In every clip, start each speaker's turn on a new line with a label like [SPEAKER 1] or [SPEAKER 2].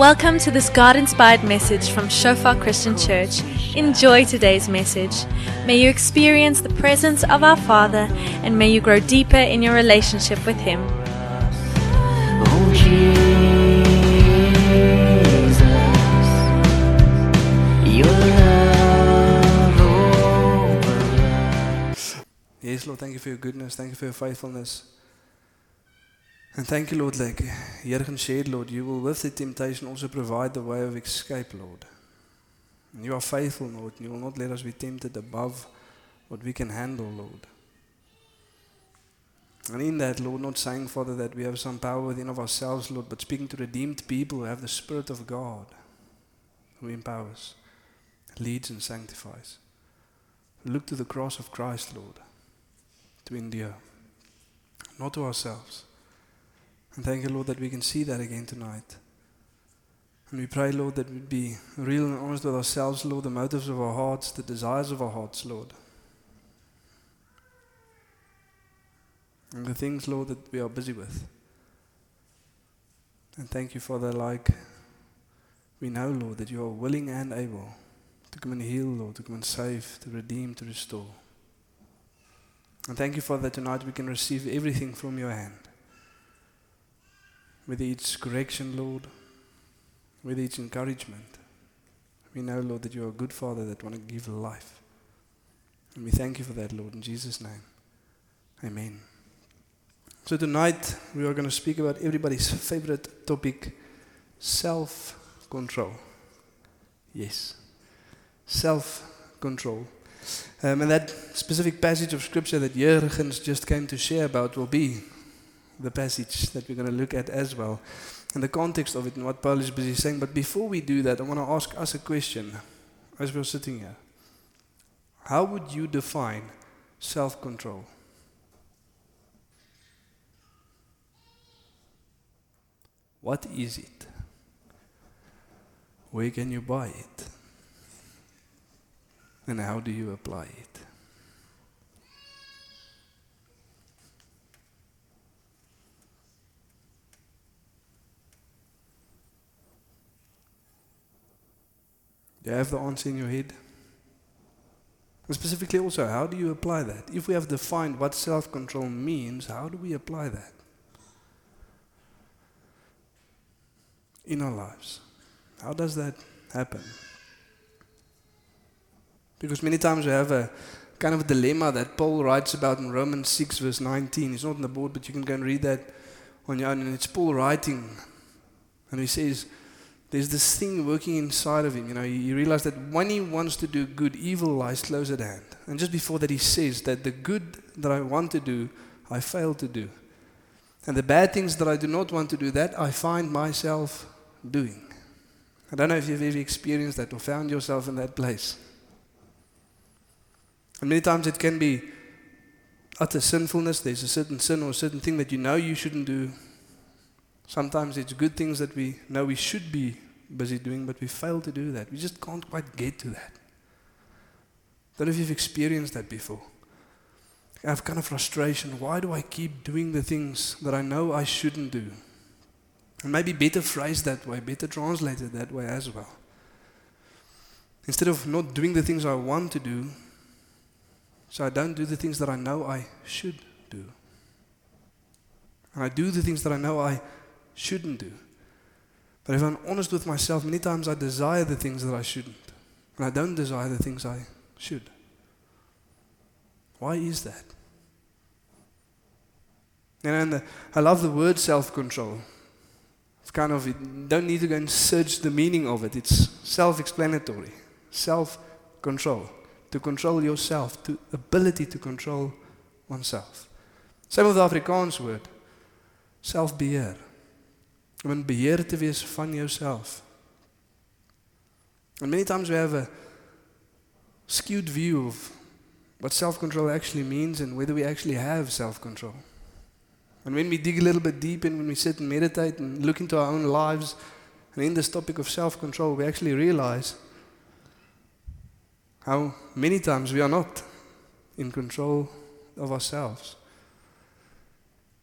[SPEAKER 1] Welcome to this God inspired message from Shofar Christian Church. Enjoy today's message. May you experience the presence of our Father and may you grow deeper in your relationship with Him.
[SPEAKER 2] Oh Jesus, your love overruns.
[SPEAKER 3] Yes, Lord, thank you for your goodness. Thank you for your faithfulness. And thank you, Lord, like Jurgen shared, Lord, you will with the temptation also provide the way of escape, Lord. And you are faithful, Lord, and you will not let us be tempted above what we can handle, Lord. And in that, Lord, not saying, Father, that we have some power within of ourselves, Lord, but speaking to redeemed people who have the Spirit of God who empowers, leads, and sanctifies. Look to the cross of Christ, Lord, to endure, not to ourselves. And thank you, Lord, that we can see that again tonight. And we pray, Lord, that we'd be real and honest with ourselves, Lord, the motives of our hearts, the desires of our hearts, Lord. And the things, Lord, that we are busy with. And thank you, Father, like we know, Lord, that you are willing and able to come and heal, Lord, to come and save, to redeem, to restore. And thank you, Father, that tonight we can receive everything from your hand. Whether each correction, Lord, with each encouragement. We know, Lord, that you're a good Father that want to give life. And we thank you for that, Lord, in Jesus' name. Amen. So tonight we are going to speak about everybody's favorite topic, self-control. Yes, self-control. Um, and that specific passage of scripture that Jurgens just came to share about will be the passage that we're going to look at as well, and the context of it and what Paul is busy saying. But before we do that, I want to ask us a question as we're sitting here. How would you define self-control? What is it? Where can you buy it? And how do you apply it? Do you have the answer in your head? And specifically, also, how do you apply that? If we have defined what self control means, how do we apply that in our lives? How does that happen? Because many times we have a kind of a dilemma that Paul writes about in Romans 6, verse 19. It's not on the board, but you can go and read that on your own. And it's Paul writing. And he says, There's this thing working inside of him. You know, he realized that when he wants to do good, evil lies close at hand. And just before that, he says that the good that I want to do, I fail to do. And the bad things that I do not want to do, that I find myself doing. I don't know if you've ever experienced that or found yourself in that place. And many times it can be utter sinfulness. There's a certain sin or a certain thing that you know you shouldn't do. Sometimes it's good things that we know we should be busy doing, but we fail to do that. We just can't quite get to that. Don't know if you've experienced that before. I have kind of frustration. Why do I keep doing the things that I know I shouldn't do? And maybe better phrased that way, better translated that way as well. Instead of not doing the things I want to do, so I don't do the things that I know I should do. And I do the things that I know I shouldn't do. But if I'm honest with myself, many times I desire the things that I shouldn't. And I don't desire the things I should. Why is that? And the, I love the word self control. It's kind of, you don't need to go and search the meaning of it. It's self explanatory. Self control. To control yourself, to ability to control oneself. Same with the Afrikaans word. Selfbeheer. Om in beheer te wees van jouself. And many times we have a skewed view of what self-control actually means and whether we actually have self-control. And when we dig a little bit deep and when we sit and meditate and look into our own lives and in this topic of self-control, we actually realize how many times we are not in control of ourselves.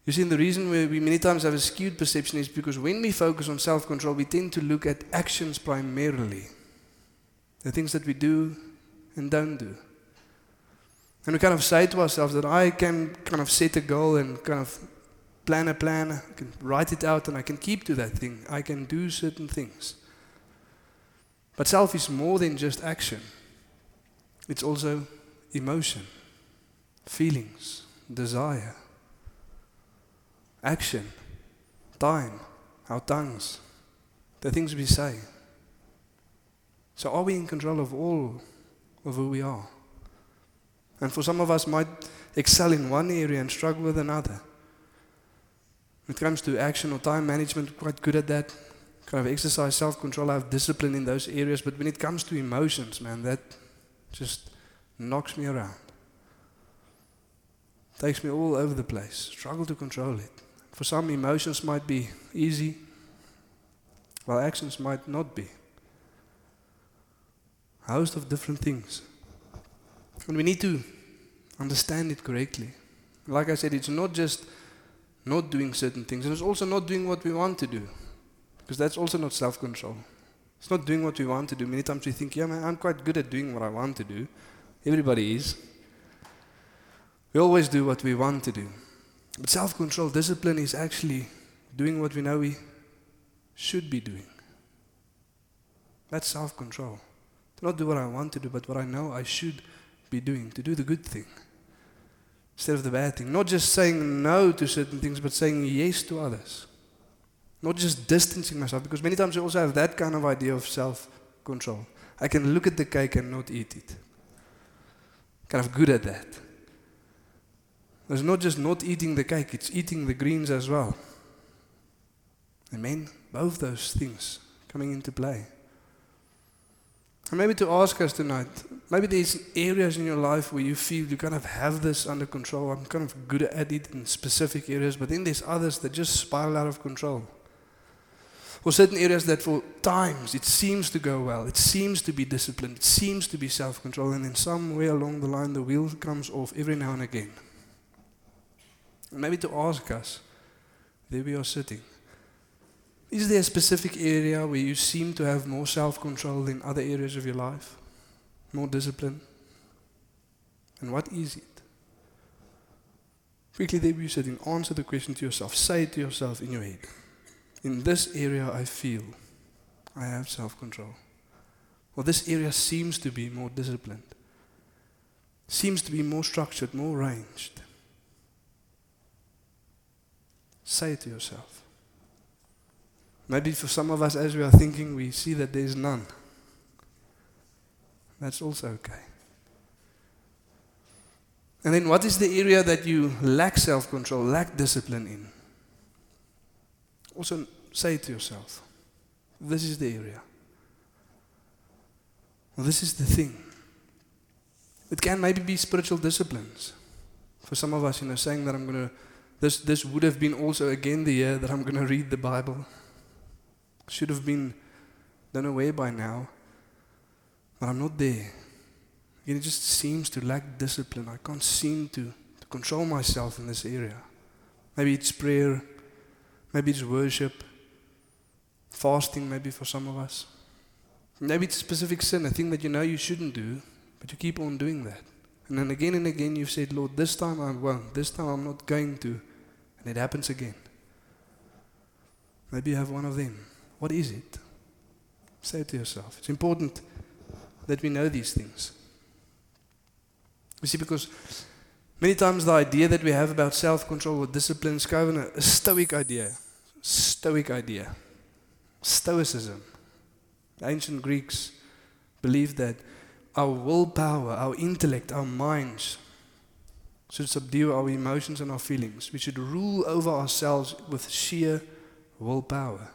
[SPEAKER 3] You see, the reason we many times have a skewed perception is because when we focus on self control, we tend to look at actions primarily the things that we do and don't do. And we kind of say to ourselves that I can kind of set a goal and kind of plan a plan, I can write it out, and I can keep to that thing. I can do certain things. But self is more than just action, it's also emotion, feelings, desire, action, time, our tongues, the things we say. So, are we in control of all of who we are? And for some of us, might excel in one area and struggle with another. When it comes to action or time management, quite good at that. Kind of exercise self control, I have discipline in those areas. But when it comes to emotions, man, that just knocks me around. Takes me all over the place. Struggle to control it. For some, emotions might be easy, while actions might not be. A host of different things. And we need to understand it correctly. Like I said, it's not just not doing certain things, and it's also not doing what we want to do. Because that's also not self control. It's not doing what we want to do. Many times we think, yeah, man, I'm quite good at doing what I want to do. Everybody is. We always do what we want to do. But self control, discipline is actually doing what we know we should be doing. That's self control. To not do what I want to do, but what I know I should be doing, to do the good thing instead of the bad thing. Not just saying no to certain things, but saying yes to others. Not just distancing myself, because many times I also have that kind of idea of self control. I can look at the cake and not eat it. Kind of good at that. It's not just not eating the cake, it's eating the greens as well. Amen? Both those things coming into play. And maybe to ask us tonight, maybe there's areas in your life where you feel you kind of have this under control. I'm kind of good at it in specific areas, but then there's others that just spiral out of control. Or certain areas that for times it seems to go well, it seems to be disciplined, it seems to be self control, and then somewhere along the line the wheel comes off every now and again. Maybe to ask us, there we are sitting. Is there a specific area where you seem to have more self control than other areas of your life? More discipline? And what is it? Quickly, there you sitting, answer the question to yourself. Say it to yourself in your head. In this area, I feel I have self control. Well, this area seems to be more disciplined, seems to be more structured, more ranged. Say it to yourself. Maybe for some of us, as we are thinking, we see that there's none. That's also okay. And then, what is the area that you lack self control, lack discipline in? Also, say it to yourself, this is the area. This is the thing. It can maybe be spiritual disciplines. For some of us, you know, saying that I'm going to, this, this would have been also again the year that I'm going to read the Bible should have been done away by now, but I'm not there. It just seems to lack discipline. I can't seem to, to control myself in this area. Maybe it's prayer, maybe it's worship, fasting, maybe for some of us. Maybe it's a specific sin, a thing that you know you shouldn't do, but you keep on doing that. And then again and again you've said, Lord, this time I won't, this time I'm not going to. And it happens again. Maybe you have one of them. What is it? Say it to yourself. It's important that we know these things. You see, because many times the idea that we have about self control or discipline is kind of a stoic idea. Stoic idea. Stoicism. The ancient Greeks believed that our willpower, our intellect, our minds should subdue our emotions and our feelings. We should rule over ourselves with sheer willpower.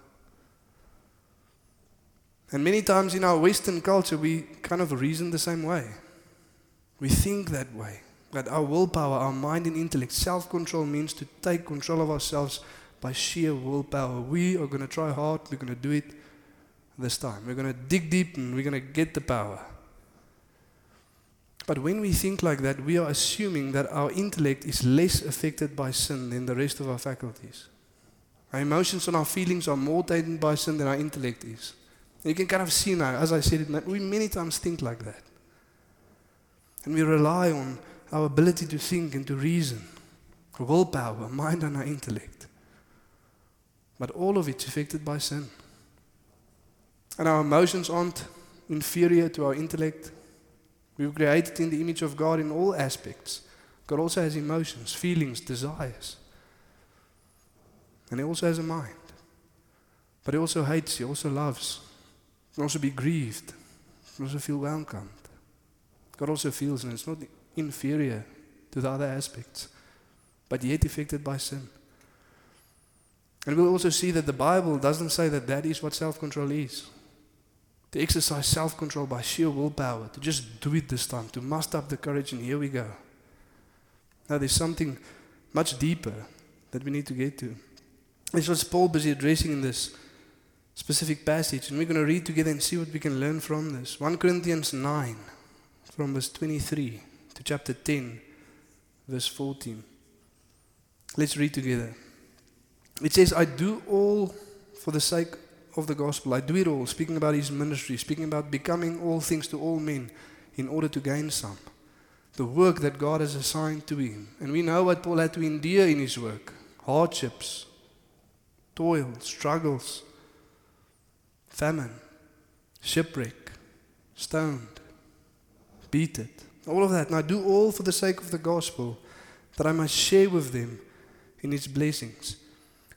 [SPEAKER 3] And many times in our Western culture, we kind of reason the same way. We think that way. That our willpower, our mind and intellect, self control means to take control of ourselves by sheer willpower. We are going to try hard, we're going to do it this time. We're going to dig deep and we're going to get the power. But when we think like that, we are assuming that our intellect is less affected by sin than the rest of our faculties. Our emotions and our feelings are more tainted by sin than our intellect is. You can kind of see now, as I said, it, we many times think like that. And we rely on our ability to think and to reason, willpower, mind, and our intellect. But all of it's affected by sin. And our emotions aren't inferior to our intellect. We were created in the image of God in all aspects. God also has emotions, feelings, desires. And He also has a mind. But He also hates, He also loves. He can also be grieved, He can also feel welcomed. God also feels, and it's not inferior to the other aspects, but yet affected by sin. And we'll also see that the Bible doesn't say that that is what self control is. To exercise self control by sheer willpower, to just do it this time, to muster up the courage, and here we go. Now, there's something much deeper that we need to get to. This was Paul busy addressing in this specific passage, and we're going to read together and see what we can learn from this. 1 Corinthians 9, from verse 23 to chapter 10, verse 14. Let's read together. It says, I do all for the sake of the gospel. I do it all, speaking about his ministry, speaking about becoming all things to all men in order to gain some. The work that God has assigned to him. And we know what Paul had to endure in his work hardships, toil, struggles, famine, shipwreck, stoned, beaten. All of that. And I do all for the sake of the gospel, that I might share with them in its blessings.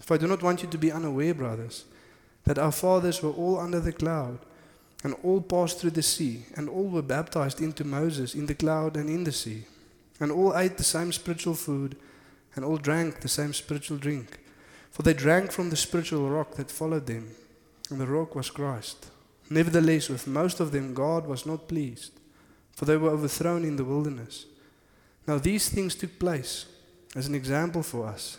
[SPEAKER 3] For I do not want you to be unaware, brothers, that our fathers were all under the cloud, and all passed through the sea, and all were baptized into Moses in the cloud and in the sea, and all ate the same spiritual food, and all drank the same spiritual drink. For they drank from the spiritual rock that followed them, and the rock was Christ. Nevertheless, with most of them God was not pleased, for they were overthrown in the wilderness. Now these things took place as an example for us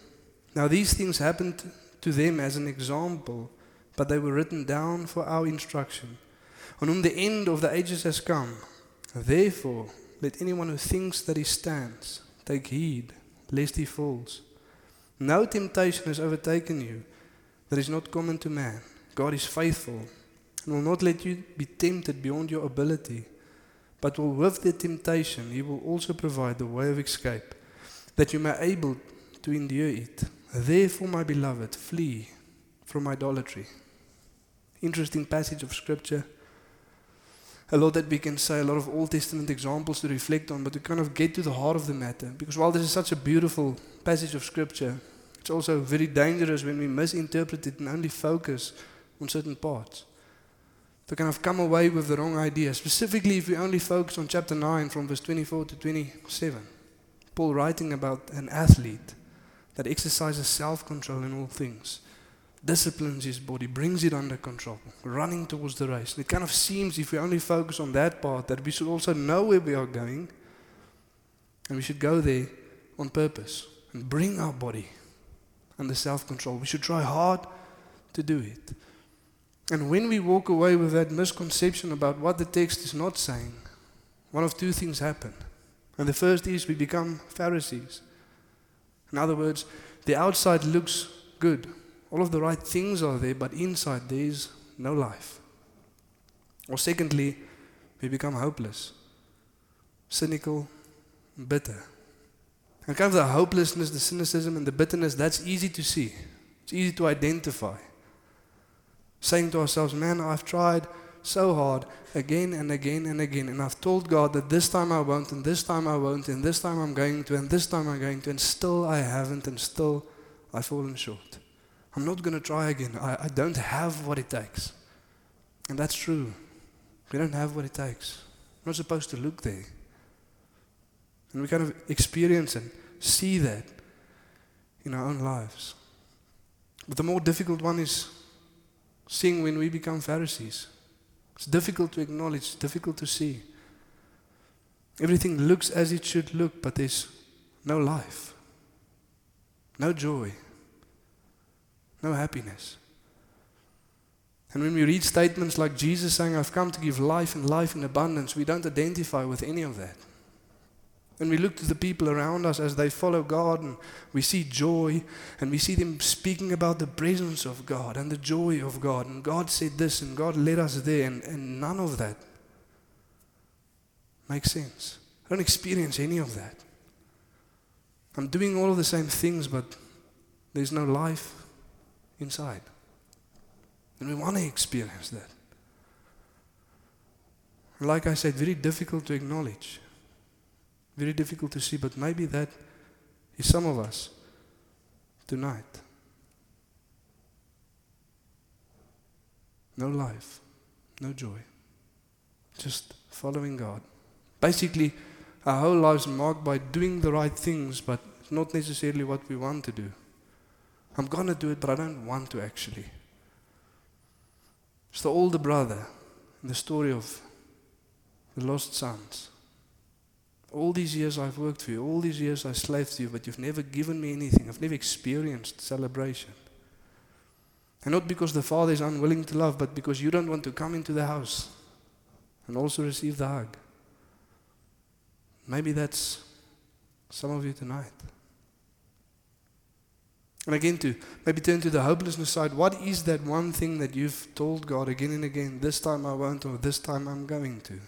[SPEAKER 3] Now, these things happened to them as an example, but they were written down for our instruction, on whom the end of the ages has come. Therefore, let anyone who thinks that he stands take heed lest he falls. No temptation has overtaken you that is not common to man. God is faithful and will not let you be tempted beyond your ability, but will with the temptation, he will also provide the way of escape, that you may be able to endure it. Therefore, my beloved, flee from idolatry. Interesting passage of scripture. A lot that we can say, a lot of Old Testament examples to reflect on, but to kind of get to the heart of the matter. Because while this is such a beautiful passage of scripture, it's also very dangerous when we misinterpret it and only focus on certain parts. To kind of come away with the wrong idea, specifically if we only focus on chapter 9 from verse 24 to 27. Paul writing about an athlete that exercises self control in all things, disciplines his body, brings it under control, running towards the race. And it kind of seems, if we only focus on that part, that we should also know where we are going and we should go there on purpose and bring our body under self control. We should try hard to do it. And when we walk away with that misconception about what the text is not saying, one of two things happen. And the first is we become Pharisees. In other words, the outside looks good. All of the right things are there, but inside there is no life. Or secondly, we become hopeless, cynical, bitter. And kind of the hopelessness, the cynicism, and the bitterness, that's easy to see. It's easy to identify. Saying to ourselves, man, I've tried so hard again and again and again, and I've told God that this time I won't, and this time I won't, and this time I'm going to, and this time I'm going to, and still I haven't, and still I've fallen short. I'm not going to try again. I, I don't have what it takes. And that's true. We don't have what it takes. We're not supposed to look there. And we kind of experience and see that in our own lives. But the more difficult one is seeing when we become Pharisees. It's difficult to acknowledge, it's difficult to see. Everything looks as it should look, but there's no life, no joy, no happiness. And when we read statements like Jesus saying, I've come to give life and life in abundance, we don't identify with any of that. When we look to the people around us as they follow God and we see joy and we see them speaking about the presence of God and the joy of God and God said this and God led us there and, and none of that makes sense. I don't experience any of that. I'm doing all of the same things, but there's no life inside. And we want to experience that. Like I said, very difficult to acknowledge. Very difficult to see, but maybe that is some of us tonight. No life, no joy, just following God. Basically, our whole lives marked by doing the right things, but not necessarily what we want to do. I'm going to do it, but I don't want to actually. It's the older brother in the story of the lost sons. All these years I've worked for you, all these years I slaved for you, but you've never given me anything. I've never experienced celebration. And not because the father is unwilling to love, but because you don't want to come into the house and also receive the hug. Maybe that's some of you tonight. And again, to maybe turn to the hopelessness side, what is that one thing that you've told God again and again, this time I won't, or this time I'm going to?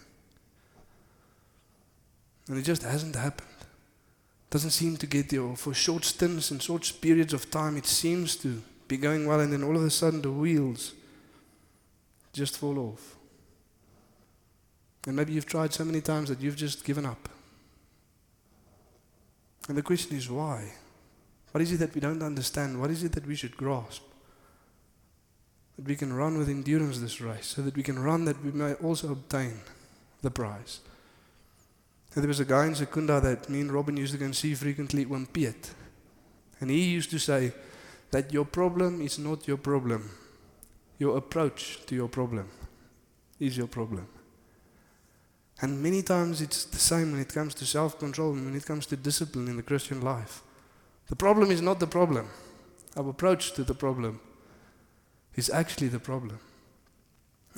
[SPEAKER 3] And it just hasn't happened. Doesn't seem to get there. Or for short stints and short periods of time, it seems to be going well, and then all of a sudden the wheels just fall off. And maybe you've tried so many times that you've just given up. And the question is why? What is it that we don't understand? What is it that we should grasp? That we can run with endurance this race, so that we can run that we may also obtain the prize. There was a guy in Secunda that me and Robin used to go and see frequently, one Piet. And he used to say that your problem is not your problem. Your approach to your problem is your problem. And many times it's the same when it comes to self control and when it comes to discipline in the Christian life. The problem is not the problem. Our approach to the problem is actually the problem.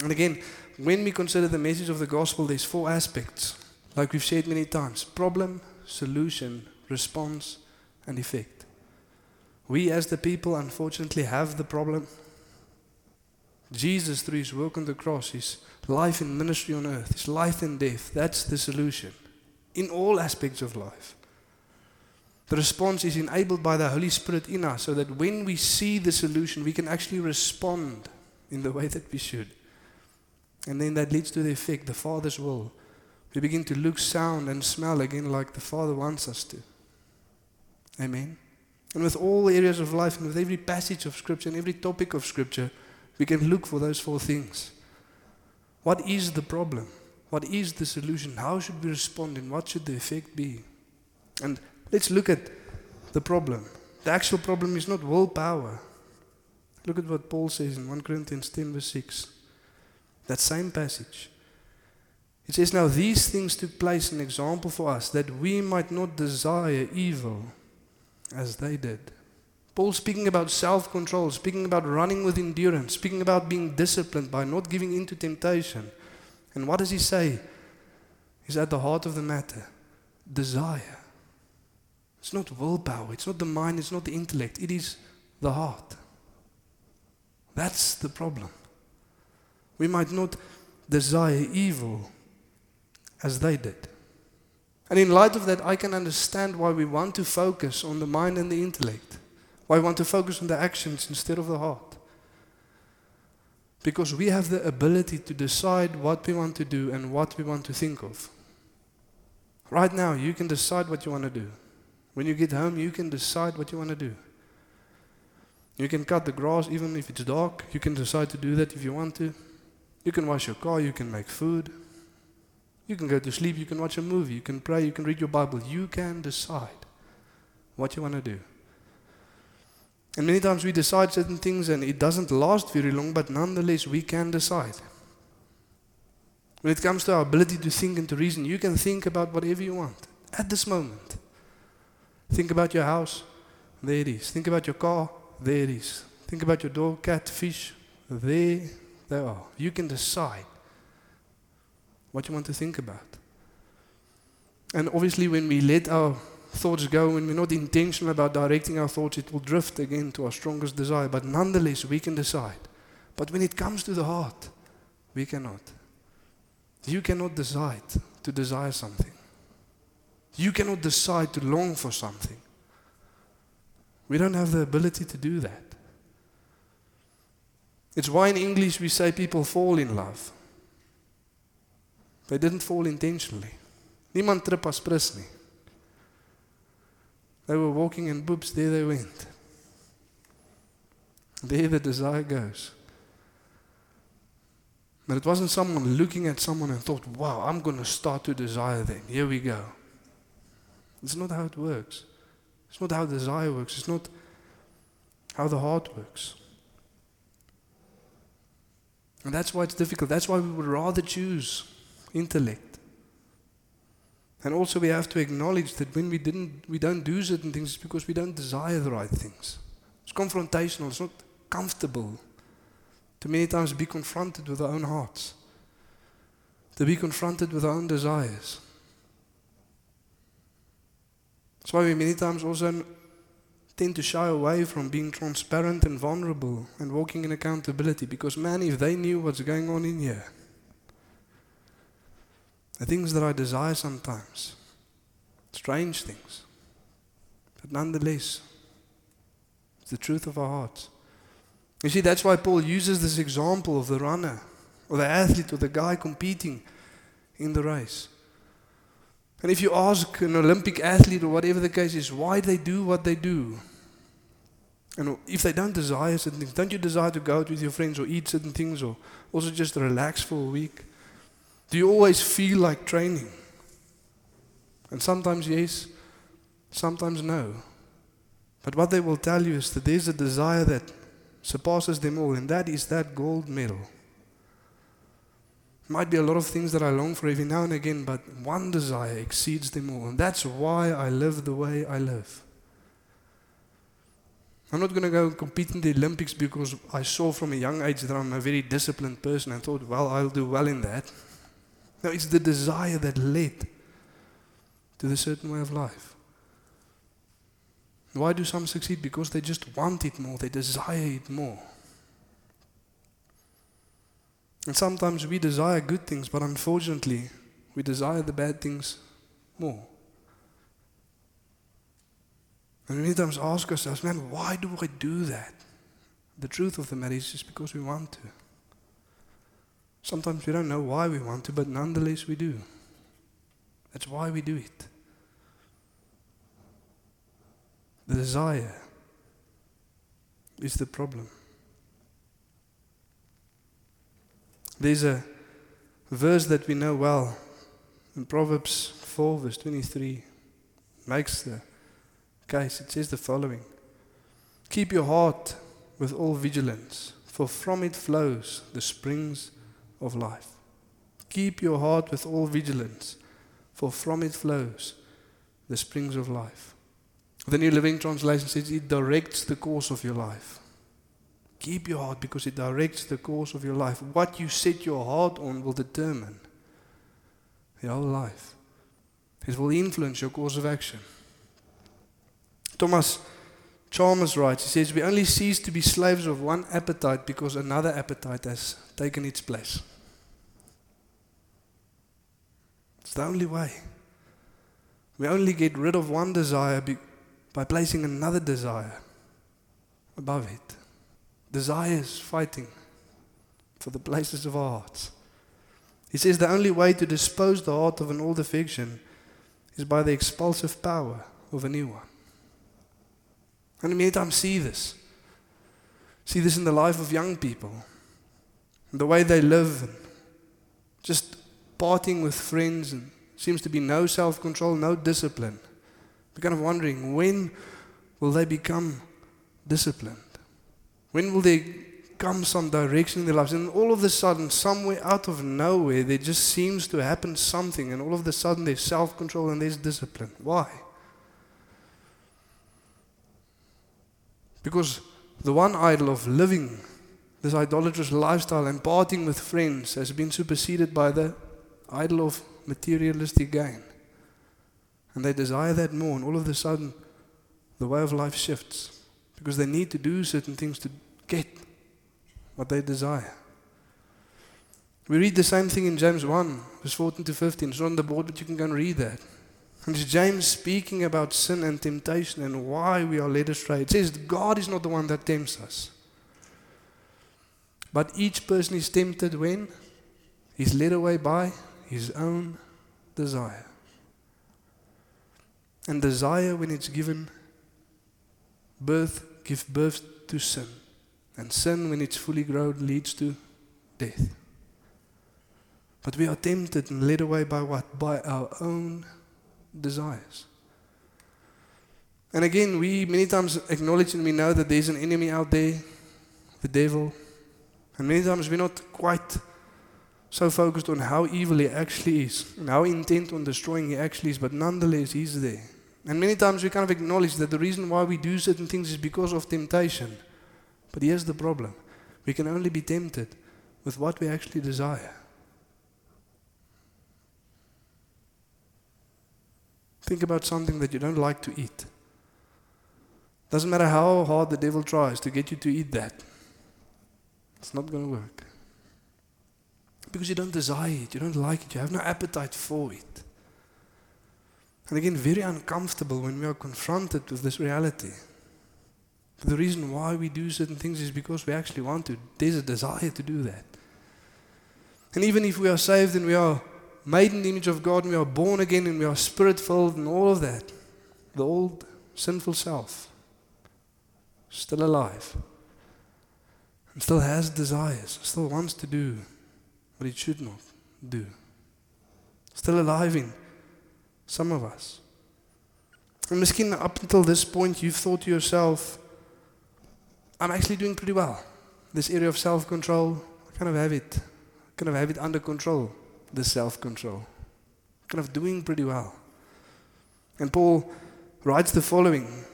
[SPEAKER 3] And again, when we consider the message of the gospel, there's four aspects, like we've said many times problem, solution, response, and effect. We, as the people, unfortunately have the problem. Jesus, through his work on the cross, his life in ministry on earth, his life in death, that's the solution in all aspects of life. The response is enabled by the Holy Spirit in us so that when we see the solution, we can actually respond in the way that we should. And then that leads to the effect, the Father's will. We begin to look, sound, and smell again like the Father wants us to. Amen. And with all areas of life, and with every passage of Scripture and every topic of Scripture, we can look for those four things. What is the problem? What is the solution? How should we respond? And what should the effect be? And Let's look at the problem. The actual problem is not willpower. Look at what Paul says in 1 Corinthians 10, verse 6. That same passage. It says, Now these things took place, an example for us, that we might not desire evil as they did. Paul speaking about self control, speaking about running with endurance, speaking about being disciplined by not giving in to temptation. And what does he say? Is at the heart of the matter desire. It's not willpower, it's not the mind, it's not the intellect, it is the heart. That's the problem. We might not desire evil as they did. And in light of that, I can understand why we want to focus on the mind and the intellect, why we want to focus on the actions instead of the heart. Because we have the ability to decide what we want to do and what we want to think of. Right now, you can decide what you want to do. When you get home, you can decide what you want to do. You can cut the grass even if it's dark. You can decide to do that if you want to. You can wash your car, you can make food. You can go to sleep, you can watch a movie, you can pray, you can read your Bible. You can decide what you want to do. And many times we decide certain things and it doesn't last very long, but nonetheless we can decide. When it comes to our ability to think and to reason, you can think about whatever you want at this moment. Think about your house, there it is. Think about your car, there it is. Think about your dog, cat, fish, there they are. You can decide what you want to think about. And obviously, when we let our thoughts go, when we're not intentional about directing our thoughts, it will drift again to our strongest desire. But nonetheless, we can decide. But when it comes to the heart, we cannot. You cannot decide to desire something. You cannot decide to long for something. We don't have the ability to do that. It's why in English we say people fall in love. They didn't fall intentionally. Niemand trip as prins nie. They were walking and boobs, there they went. There the desire goes. But it wasn't someone looking at someone and thought, wow, I'm going to start to desire them. Here we go. It's not how it works. It's not how desire works. It's not how the heart works. And that's why it's difficult. That's why we would rather choose intellect. And also we have to acknowledge that when we didn't we don't do certain things it's because we don't desire the right things. It's confrontational, it's not comfortable to many times be confronted with our own hearts. To be confronted with our own desires. That's why we many times also tend to shy away from being transparent and vulnerable and walking in accountability because, man, if they knew what's going on in here, the things that I desire sometimes, strange things, but nonetheless, it's the truth of our hearts. You see, that's why Paul uses this example of the runner or the athlete or the guy competing in the race. And if you ask an Olympic athlete or whatever the case is, why they do what they do, and if they don't desire certain things, don't you desire to go out with your friends or eat certain things or also just relax for a week? Do you always feel like training? And sometimes yes, sometimes no. But what they will tell you is that there's a desire that surpasses them all, and that is that gold medal. Might be a lot of things that I long for every now and again, but one desire exceeds them all. And that's why I live the way I live. I'm not going to go compete in the Olympics because I saw from a young age that I'm a very disciplined person and thought, well, I'll do well in that. It's the desire that led to the certain way of life. Why do some succeed? Because they just want it more, they desire it more. And sometimes we desire good things, but unfortunately, we desire the bad things more. And many times ask ourselves, man, why do I do that? The truth of the matter is just because we want to. Sometimes we don't know why we want to, but nonetheless we do. That's why we do it. The desire is the problem. There's a verse that we know well in Proverbs 4, verse 23, makes the case. It says the following Keep your heart with all vigilance, for from it flows the springs of life. Keep your heart with all vigilance, for from it flows the springs of life. The New Living Translation says it directs the course of your life. Keep your heart because it directs the course of your life. What you set your heart on will determine your whole life. It will influence your course of action. Thomas Chalmers writes, he says, We only cease to be slaves of one appetite because another appetite has taken its place. It's the only way. We only get rid of one desire be- by placing another desire above it. Desires fighting for the places of our hearts. He says the only way to dispose the heart of an old affection is by the expulsive power of a new one. And many times see this. See this in the life of young people. The way they live, just partying with friends, and seems to be no self control, no discipline. We're kind of wondering when will they become disciplined? When will they come some direction in their lives? And all of a sudden, somewhere out of nowhere, there just seems to happen something, and all of a sudden there's self control and there's discipline. Why? Because the one idol of living this idolatrous lifestyle and parting with friends has been superseded by the idol of materialistic gain. And they desire that more, and all of a sudden, the way of life shifts because they need to do certain things to get what they desire. We read the same thing in James 1, verse 14 to 15. It's on the board, but you can go and read that. And James speaking about sin and temptation and why we are led astray. It says God is not the one that tempts us. But each person is tempted when he's led away by his own desire. And desire, when it's given birth, gives birth to sin. And sin, when it's fully grown, leads to death. But we are tempted and led away by what? By our own desires. And again, we many times acknowledge and we know that there's an enemy out there, the devil. And many times we're not quite so focused on how evil he actually is and how intent on destroying he actually is, but nonetheless, he's there. And many times we kind of acknowledge that the reason why we do certain things is because of temptation. But here's the problem we can only be tempted with what we actually desire. Think about something that you don't like to eat. Doesn't matter how hard the devil tries to get you to eat that, it's not going to work. Because you don't desire it, you don't like it, you have no appetite for it. And again, very uncomfortable when we are confronted with this reality. The reason why we do certain things is because we actually want to. There's a desire to do that. And even if we are saved and we are made in the image of God and we are born again and we are spirit filled and all of that, the old sinful self, still alive, and still has desires, still wants to do what it should not do, still alive in some of us. And miskien up until this point you've thought to yourself, I'm actually doing pretty well. This area of self-control, I kind of have it. I kind of have it under control, this self-control. Kind of doing pretty well. And Paul writes the following.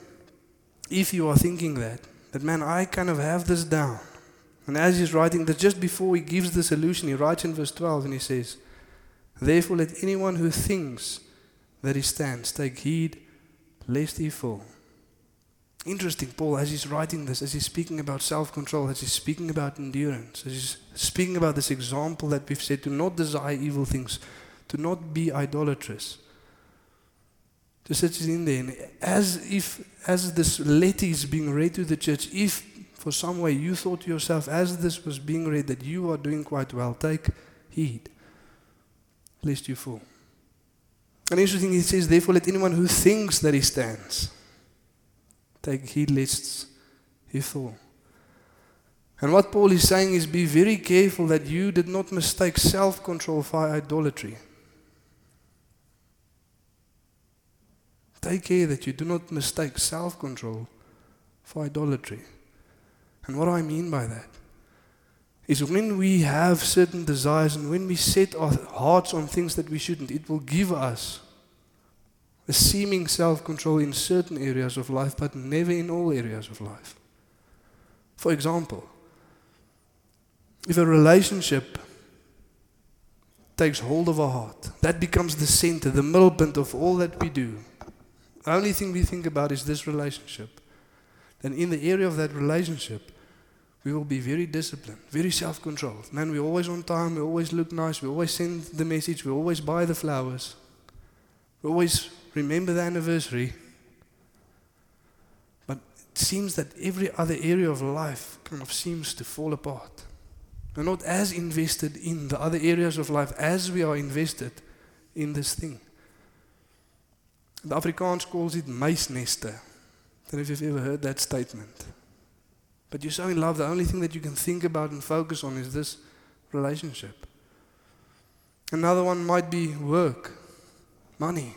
[SPEAKER 3] If you are thinking that, that man, I kind of have this down. And as he's writing that just before he gives the solution, he writes in verse 12 and he says, Therefore let anyone who thinks that he stands take heed lest he fall. Interesting, Paul, as he's writing this, as he's speaking about self control, as he's speaking about endurance, as he's speaking about this example that we've said to not desire evil things, to not be idolatrous. Just sits in there, and as if, as this letter is being read to the church, if for some way you thought to yourself, as this was being read, that you are doing quite well, take heed, lest you fall. And interesting, he says, therefore, let anyone who thinks that he stands take heed lest he fall. And what Paul is saying is be very careful that you did not mistake self control for idolatry. Take care that you do not mistake self control for idolatry. And what I mean by that? Is when we have certain desires and when we set our hearts on things that we shouldn't, it will give us a seeming self control in certain areas of life, but never in all areas of life. For example, if a relationship takes hold of our heart, that becomes the center, the middle point of all that we do. The only thing we think about is this relationship. Then, in the area of that relationship, we will be very disciplined, very self controlled. Man, we're always on time, we always look nice, we always send the message, we always buy the flowers, we always remember the anniversary. But it seems that every other area of life kind of seems to fall apart. We're not as invested in the other areas of life as we are invested in this thing. The Afrikaans calls it muisneste. I don't know if you've ever heard that statement. But you're so in love, the only thing that you can think about and focus on is this relationship. Another one might be work, money,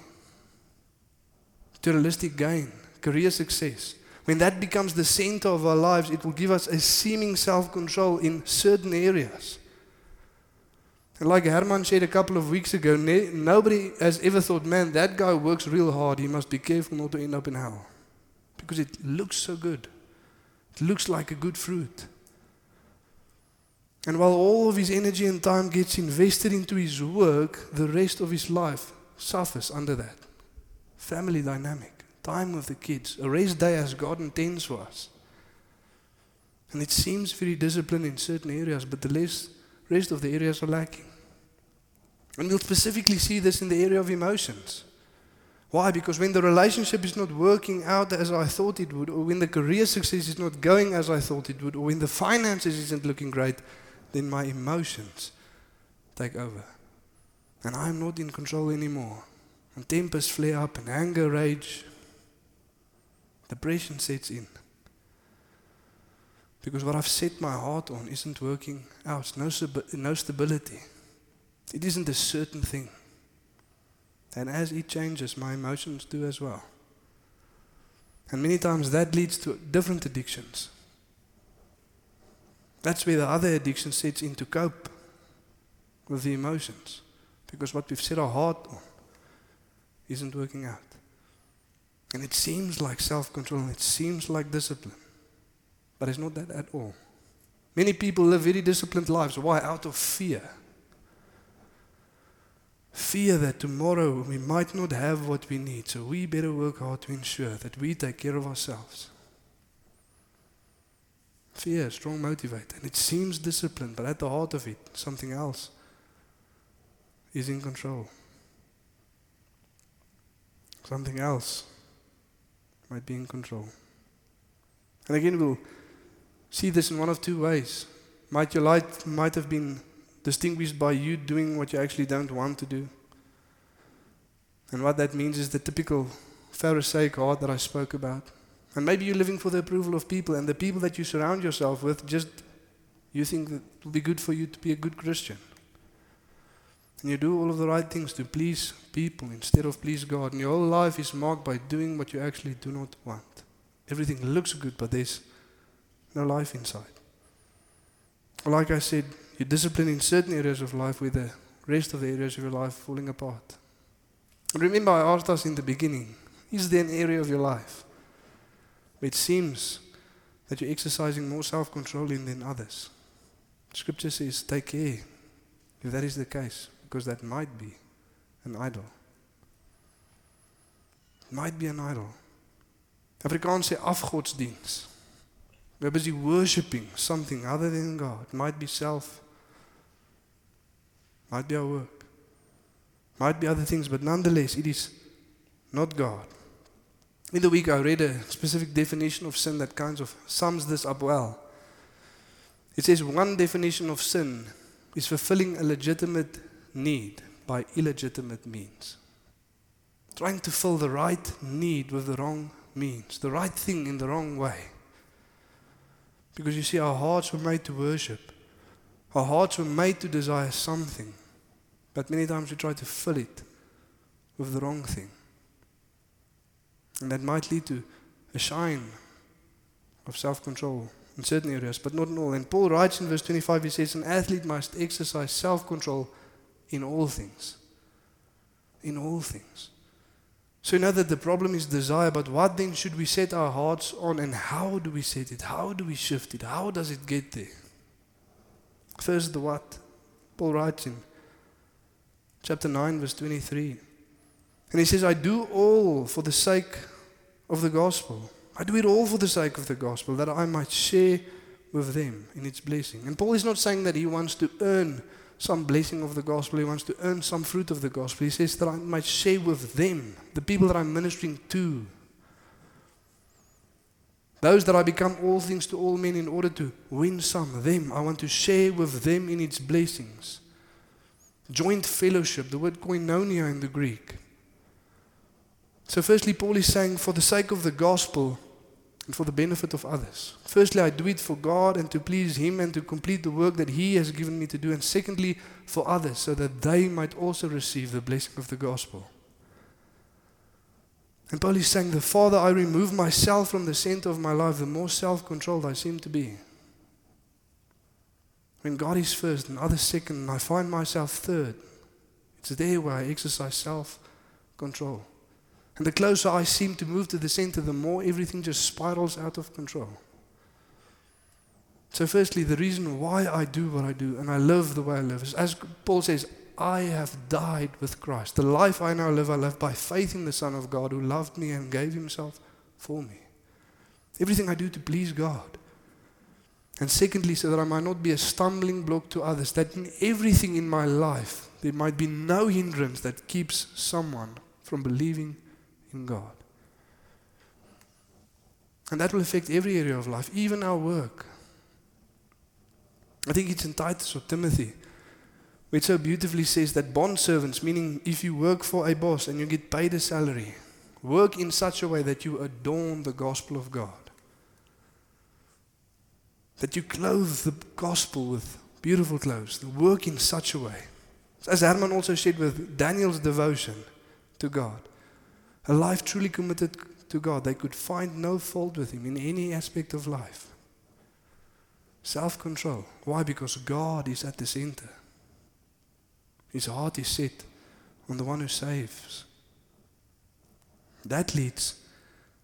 [SPEAKER 3] materialistic gain, career success. When that becomes the center of our lives, it will give us a seeming self control in certain areas. And like Herman said a couple of weeks ago, ne- nobody has ever thought, man, that guy works real hard. He must be careful not to end up in hell. Because it looks so good, it looks like a good fruit. And while all of his energy and time gets invested into his work, the rest of his life suffers under that. Family dynamic, time with the kids, a rest day as God intends for us. And it seems very disciplined in certain areas, but the less, rest of the areas are lacking. And we'll specifically see this in the area of emotions. Why? Because when the relationship is not working out as I thought it would, or when the career success is not going as I thought it would, or when the finances isn't looking great, then my emotions take over. And I'm not in control anymore. And tempers flare up, and anger, rage, depression sets in. Because what I've set my heart on isn't working out, no, no stability. It isn't a certain thing. And as it changes, my emotions do as well. And many times that leads to different addictions. That's where the other addiction sets in to cope with the emotions. Because what we've set our heart on isn't working out. And it seems like self control, and it seems like discipline. But it's not that at all. Many people live very disciplined lives. Why? Out of fear. Fear that tomorrow we might not have what we need, so we better work hard to ensure that we take care of ourselves. Fear, strong motivator. And it seems disciplined, but at the heart of it, something else is in control. Something else might be in control. And again, we'll see this in one of two ways. Might your light might have been distinguished by you doing what you actually don't want to do. And what that means is the typical Pharisaic heart that I spoke about. And maybe you're living for the approval of people, and the people that you surround yourself with just you think that it will be good for you to be a good Christian. And you do all of the right things to please people instead of please God. And your whole life is marked by doing what you actually do not want. Everything looks good, but there's no life inside. Like I said, you're disciplined in certain areas of life where the rest of the areas of your life falling apart. Remember, I asked us in the beginning is there an area of your life where it seems that you're exercising more self control than others? Scripture says, take care if that is the case, because that might be an idol. It might be an idol. Afrikaans sê afgodsdiens. We're busy worshipping something other than God. It might be self, might be our work, might be other things, but nonetheless, it is not God. In the week, I read a specific definition of sin that kind of sums this up well. It says one definition of sin is fulfilling a legitimate need by illegitimate means. Trying to fill the right need with the wrong means, the right thing in the wrong way. Because you see, our hearts were made to worship, our hearts were made to desire something, but many times we try to fill it with the wrong thing. And that might lead to a shine of self control in certain areas, but not in all. And Paul writes in verse 25, he says, An athlete must exercise self control in all things. In all things. So now that the problem is desire, but what then should we set our hearts on and how do we set it? How do we shift it? How does it get there? First, the what? Paul writes in chapter 9, verse 23. And he says, I do all for the sake of the gospel. I do it all for the sake of the gospel, that I might share with them in its blessing. And Paul is not saying that he wants to earn some blessing of the gospel. He wants to earn some fruit of the gospel. He says that I might share with them, the people that I'm ministering to. Those that I become all things to all men in order to win some, them, I want to share with them in its blessings. Joint fellowship, the word koinonia in the Greek. So, firstly, Paul is saying, for the sake of the gospel and for the benefit of others. Firstly, I do it for God and to please Him and to complete the work that He has given me to do. And secondly, for others, so that they might also receive the blessing of the gospel. And Paul is saying, the farther I remove myself from the center of my life, the more self controlled I seem to be. When God is first and others second, and I find myself third, it's there where I exercise self control. And the closer I seem to move to the center, the more everything just spirals out of control. So, firstly, the reason why I do what I do and I live the way I live is, as Paul says, I have died with Christ. The life I now live, I live by faith in the Son of God who loved me and gave himself for me. Everything I do to please God. And secondly, so that I might not be a stumbling block to others, that in everything in my life there might be no hindrance that keeps someone from believing in God. And that will affect every area of life, even our work. I think it's in Titus or Timothy, which so beautifully says that bond servants, meaning if you work for a boss and you get paid a salary, work in such a way that you adorn the gospel of God. That you clothe the gospel with beautiful clothes, work in such a way. As Herman also said with Daniel's devotion to God, a life truly committed to God, they could find no fault with him in any aspect of life. Self control. Why? Because God is at the center. His heart is set on the one who saves. That leads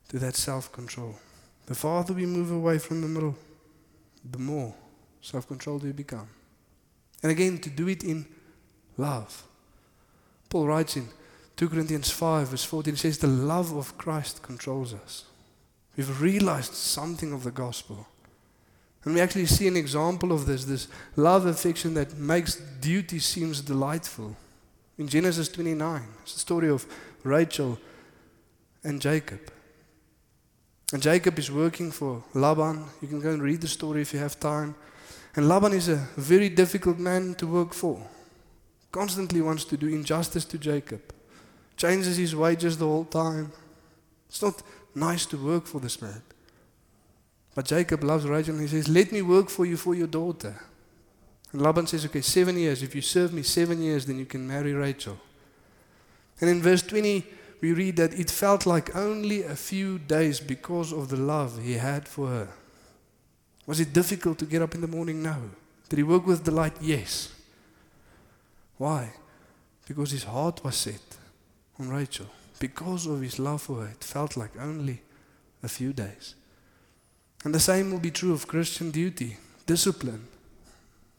[SPEAKER 3] to that self control. The farther we move away from the middle, the more self controlled we become. And again, to do it in love. Paul writes in 2 Corinthians 5, verse 14 says, The love of Christ controls us. We've realized something of the gospel. And we actually see an example of this this love affection that makes duty seems delightful. In Genesis 29, it's the story of Rachel and Jacob. And Jacob is working for Laban. You can go and read the story if you have time. And Laban is a very difficult man to work for. Constantly wants to do injustice to Jacob changes his wages the whole time. It's not nice to work for this man. But Jacob loves Rachel and he says, Let me work for you for your daughter. And Laban says, Okay, seven years. If you serve me seven years, then you can marry Rachel. And in verse 20, we read that it felt like only a few days because of the love he had for her. Was it difficult to get up in the morning? No. Did he work with delight? Yes. Why? Because his heart was set on Rachel. Because of his love for her, it felt like only a few days. And the same will be true of Christian duty, discipline.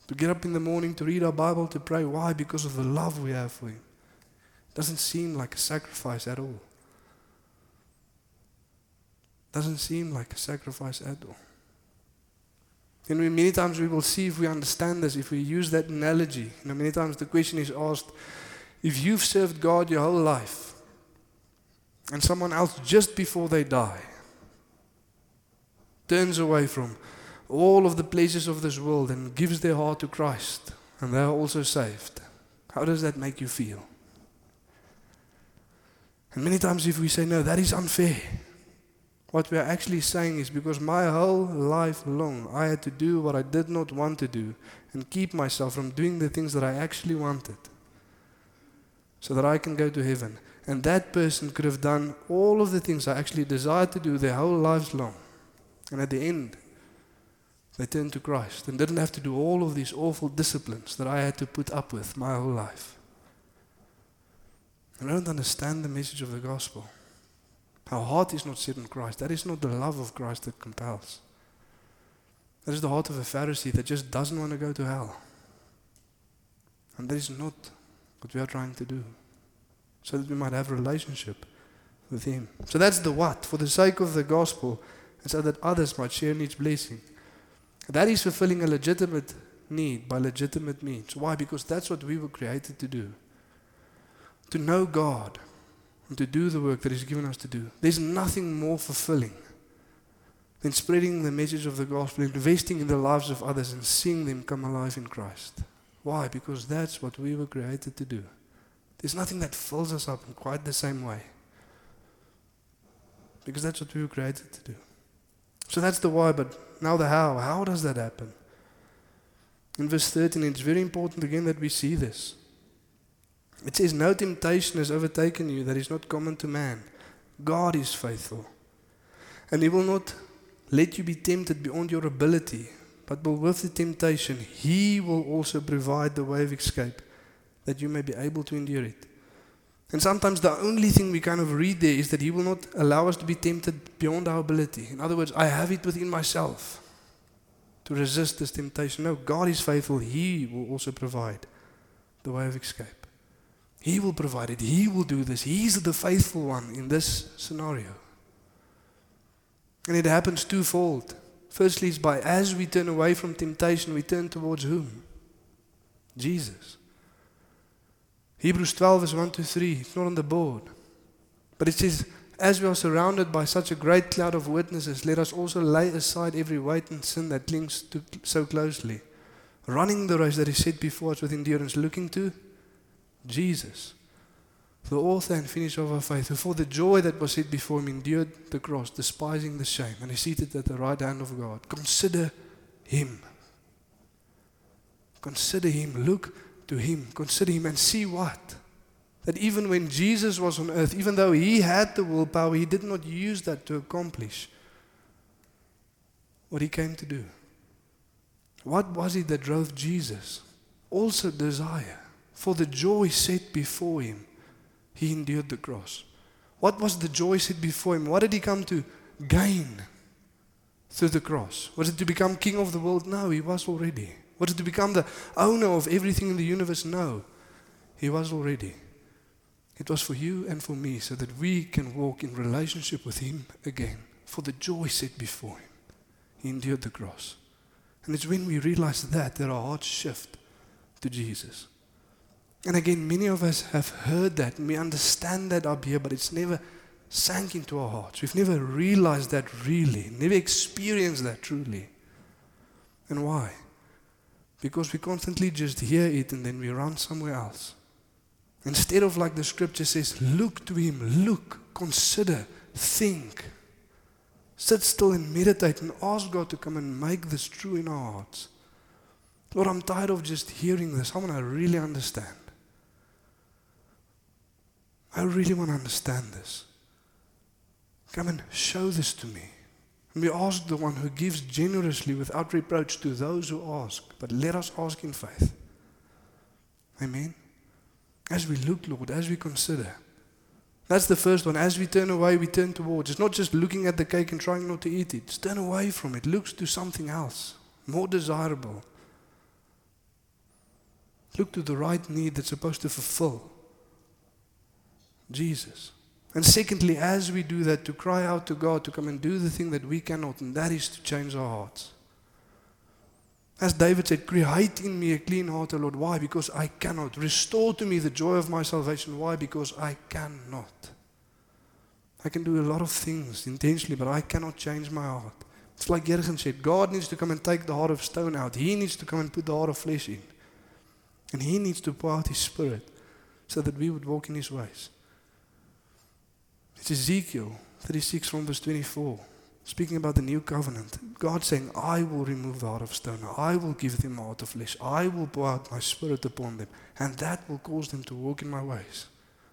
[SPEAKER 3] To get up in the morning, to read our Bible, to pray. Why? Because of the love we have for Him. Doesn't seem like a sacrifice at all. Doesn't seem like a sacrifice at all. And we, many times we will see if we understand this, if we use that analogy. You know, many times the question is asked, if you've served God your whole life and someone else just before they die turns away from all of the pleasures of this world and gives their heart to Christ and they are also saved, how does that make you feel? And many times, if we say, no, that is unfair, what we are actually saying is because my whole life long I had to do what I did not want to do and keep myself from doing the things that I actually wanted so that I can go to heaven. And that person could have done all of the things I actually desired to do their whole lives long. And at the end, they turned to Christ and didn't have to do all of these awful disciplines that I had to put up with my whole life. I don't understand the message of the gospel. Our heart is not set on Christ. That is not the love of Christ that compels. That is the heart of a Pharisee that just doesn't want to go to hell. And that is not what we are trying to do. So that we might have a relationship with Him. So that's the what, for the sake of the gospel, and so that others might share in its blessing. That is fulfilling a legitimate need by legitimate means. Why? Because that's what we were created to do. To know God and to do the work that He's given us to do. There's nothing more fulfilling than spreading the message of the gospel, investing in the lives of others, and seeing them come alive in Christ. Why? Because that's what we were created to do. There's nothing that fills us up in quite the same way. Because that's what we were created to do. So that's the why, but now the how. How does that happen? In verse 13, it's very important again that we see this. It says, No temptation has overtaken you that is not common to man. God is faithful. And He will not let you be tempted beyond your ability, but with the temptation, He will also provide the way of escape that you may be able to endure it. And sometimes the only thing we kind of read there is that He will not allow us to be tempted beyond our ability. In other words, I have it within myself to resist this temptation. No, God is faithful. He will also provide the way of escape. He will provide it. He will do this. He's the faithful one in this scenario. And it happens twofold. Firstly, is by as we turn away from temptation, we turn towards whom? Jesus. Hebrews 12, verse 1 to 3. It's not on the board. But it says, As we are surrounded by such a great cloud of witnesses, let us also lay aside every weight and sin that clings to so closely. Running the race that is set before us with endurance, looking to Jesus, the author and finisher of our faith, who for the joy that was set before him endured the cross, despising the shame, and is seated at the right hand of God. Consider him. Consider him. Look to him. Consider him and see what? That even when Jesus was on earth, even though he had the willpower, he did not use that to accomplish what he came to do. What was it that drove Jesus? Also desire. For the joy set before him, he endured the cross. What was the joy set before him? What did he come to gain through the cross? Was it to become king of the world? No, he was already. Was it to become the owner of everything in the universe? No, he was already. It was for you and for me so that we can walk in relationship with him again. For the joy set before him, he endured the cross. And it's when we realize that that our hearts shift to Jesus. And again, many of us have heard that and we understand that up here, but it's never sank into our hearts. We've never realized that really, never experienced that truly. And why? Because we constantly just hear it and then we run somewhere else. Instead of like the scripture says, look to Him, look, consider, think. Sit still and meditate and ask God to come and make this true in our hearts. Lord, I'm tired of just hearing this. I want to really understand. I really want to understand this. Come and show this to me. And we ask the one who gives generously without reproach to those who ask. But let us ask in faith. Amen. As we look, Lord, as we consider. That's the first one. As we turn away, we turn towards. It's not just looking at the cake and trying not to eat it. Just turn away from it. Look to something else, more desirable. Look to the right need that's supposed to fulfill Jesus. And secondly, as we do that, to cry out to God to come and do the thing that we cannot, and that is to change our hearts. As David said, create in me a clean heart, O Lord. Why? Because I cannot. Restore to me the joy of my salvation. Why? Because I cannot. I can do a lot of things intentionally, but I cannot change my heart. It's like Jurgen said God needs to come and take the heart of stone out. He needs to come and put the heart of flesh in. And He needs to pour out His Spirit so that we would walk in His ways. It's Ezekiel 36 from verse 24, speaking about the new covenant. God saying, I will remove the heart of stone. I will give them a heart of flesh. I will pour out my spirit upon them. And that will cause them to walk in my ways.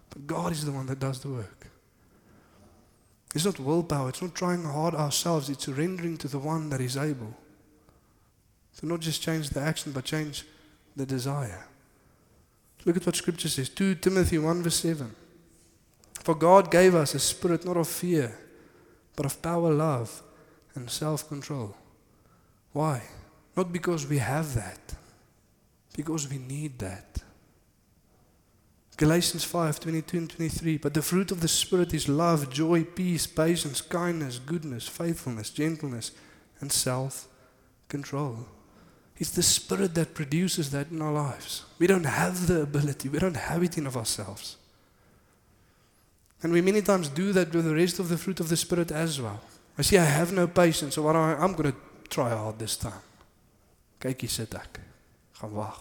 [SPEAKER 3] But God is the one that does the work. It's not willpower. It's not trying hard ourselves. It's surrendering to the one that is able. To not just change the action, but change the desire. Look at what Scripture says 2 Timothy 1 verse 7. For God gave us a spirit not of fear, but of power, love, and self control. Why? Not because we have that, because we need that. Galatians 5 22 and 23. But the fruit of the Spirit is love, joy, peace, patience, kindness, goodness, faithfulness, gentleness, and self control. It's the Spirit that produces that in our lives. We don't have the ability, we don't have it in of ourselves. And we many times do that with the rest of the fruit of the Spirit as well. I see I have no patience, so what I, I'm going to try hard this time. Kyk hier. Gaan wag.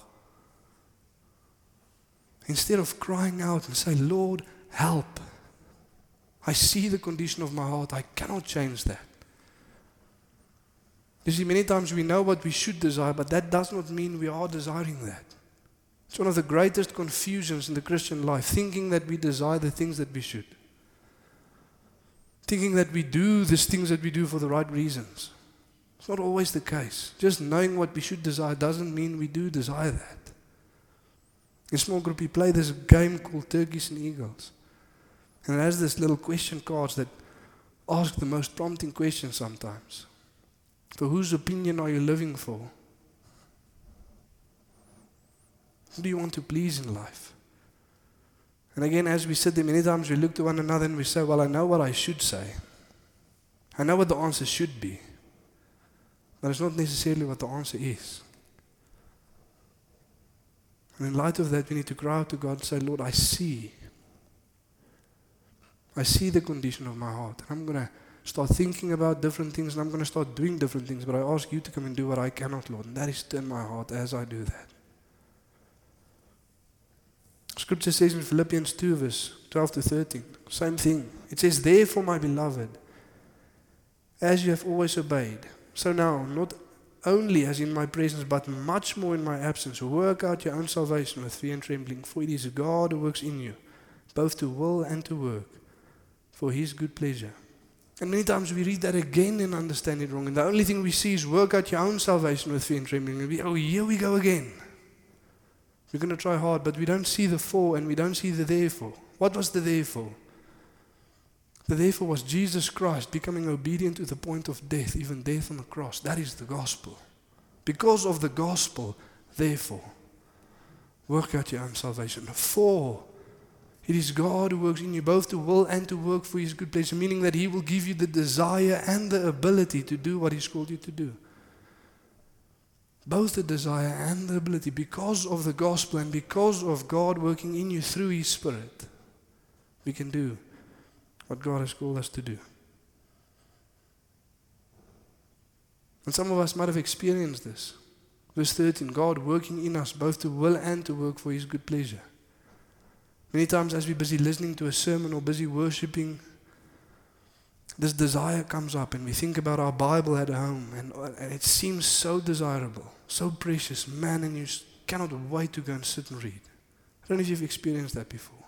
[SPEAKER 3] Instead of crying out and say, Lord, help. I see the condition of my heart. I cannot change that. You see, many times we know what we should desire, but that does not mean we are desiring that. It's one of the greatest confusions in the Christian life, thinking that we desire the things that we should. Thinking that we do these things that we do for the right reasons. It's not always the case. Just knowing what we should desire doesn't mean we do desire that. In small group, we play this game called Turkeys and Eagles. And it has this little question cards that ask the most prompting questions sometimes. For whose opinion are you living for? Who do you want to please in life? And again, as we there, many times we look to one another and we say, Well, I know what I should say. I know what the answer should be. But it's not necessarily what the answer is. And in light of that, we need to cry out to God and say, Lord, I see. I see the condition of my heart. And I'm going to start thinking about different things and I'm going to start doing different things. But I ask you to come and do what I cannot, Lord. And that is turn my heart as I do that. Scripture says in Philippians 2, verse 12 to 13, same thing. It says, Therefore, my beloved, as you have always obeyed, so now, not only as in my presence, but much more in my absence, work out your own salvation with fear and trembling, for it is God who works in you, both to will and to work, for his good pleasure. And many times we read that again and understand it wrong. And the only thing we see is work out your own salvation with fear and trembling. And we, oh, here we go again. We're going to try hard, but we don't see the for and we don't see the therefore. What was the therefore? The therefore was Jesus Christ becoming obedient to the point of death, even death on the cross. That is the gospel. Because of the gospel, therefore, work out your own salvation. For it is God who works in you both to will and to work for His good pleasure, meaning that He will give you the desire and the ability to do what He's called you to do both the desire and the ability because of the gospel and because of God working in you through His Spirit, we can do what God has called us to do. And some of us might have experienced this. Verse 13 God working in us both to will and to work for His good pleasure. Many times, as we're busy listening to a sermon or busy worshiping, this desire comes up and we think about our Bible at home and, and it seems so desirable, so precious. Man, and you cannot wait to go and sit and read. I don't know if you've experienced that before.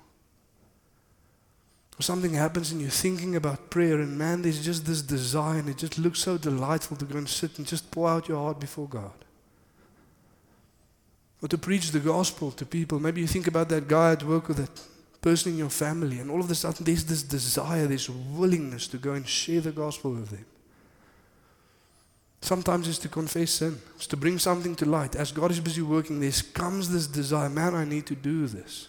[SPEAKER 3] Or something happens and you're thinking about prayer and man, there's just this desire and it just looks so delightful to go and sit and just pour out your heart before God. Or to preach the gospel to people. Maybe you think about that guy at work or that person in your family, and all of a sudden there's this desire, this willingness to go and share the gospel with them. Sometimes it's to confess sin, it's to bring something to light. As God is busy working, there comes this desire man, I need to do this.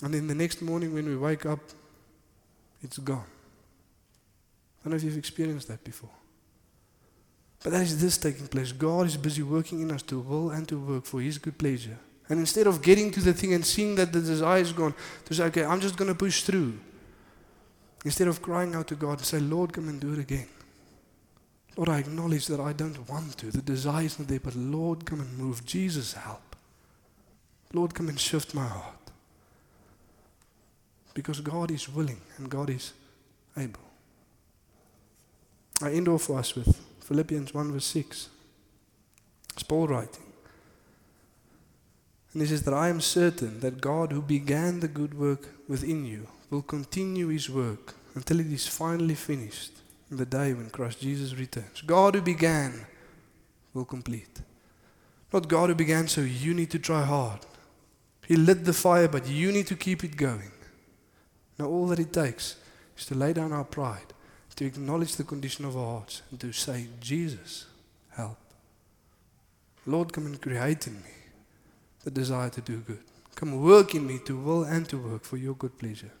[SPEAKER 3] And then the next morning when we wake up, it's gone. I don't know if you've experienced that before. But that is this taking place. God is busy working in us to will and to work for His good pleasure. And instead of getting to the thing and seeing that the desire is gone, to say, okay, I'm just going to push through. Instead of crying out to God and say, Lord, come and do it again. Lord, I acknowledge that I don't want to. The desire is not there, but Lord, come and move. Jesus, help. Lord, come and shift my heart. Because God is willing and God is able. I end off for us with Philippians 1 verse 6. It's Paul writing. And he says that I am certain that God who began the good work within you will continue his work until it is finally finished in the day when Christ Jesus returns. God who began will complete. Not God who began so you need to try hard. He lit the fire, but you need to keep it going. Now, all that it takes is to lay down our pride, to acknowledge the condition of our hearts, and to say, Jesus, help. Lord, come and create in me the desire to do good. Come work in me to will and to work for your good pleasure.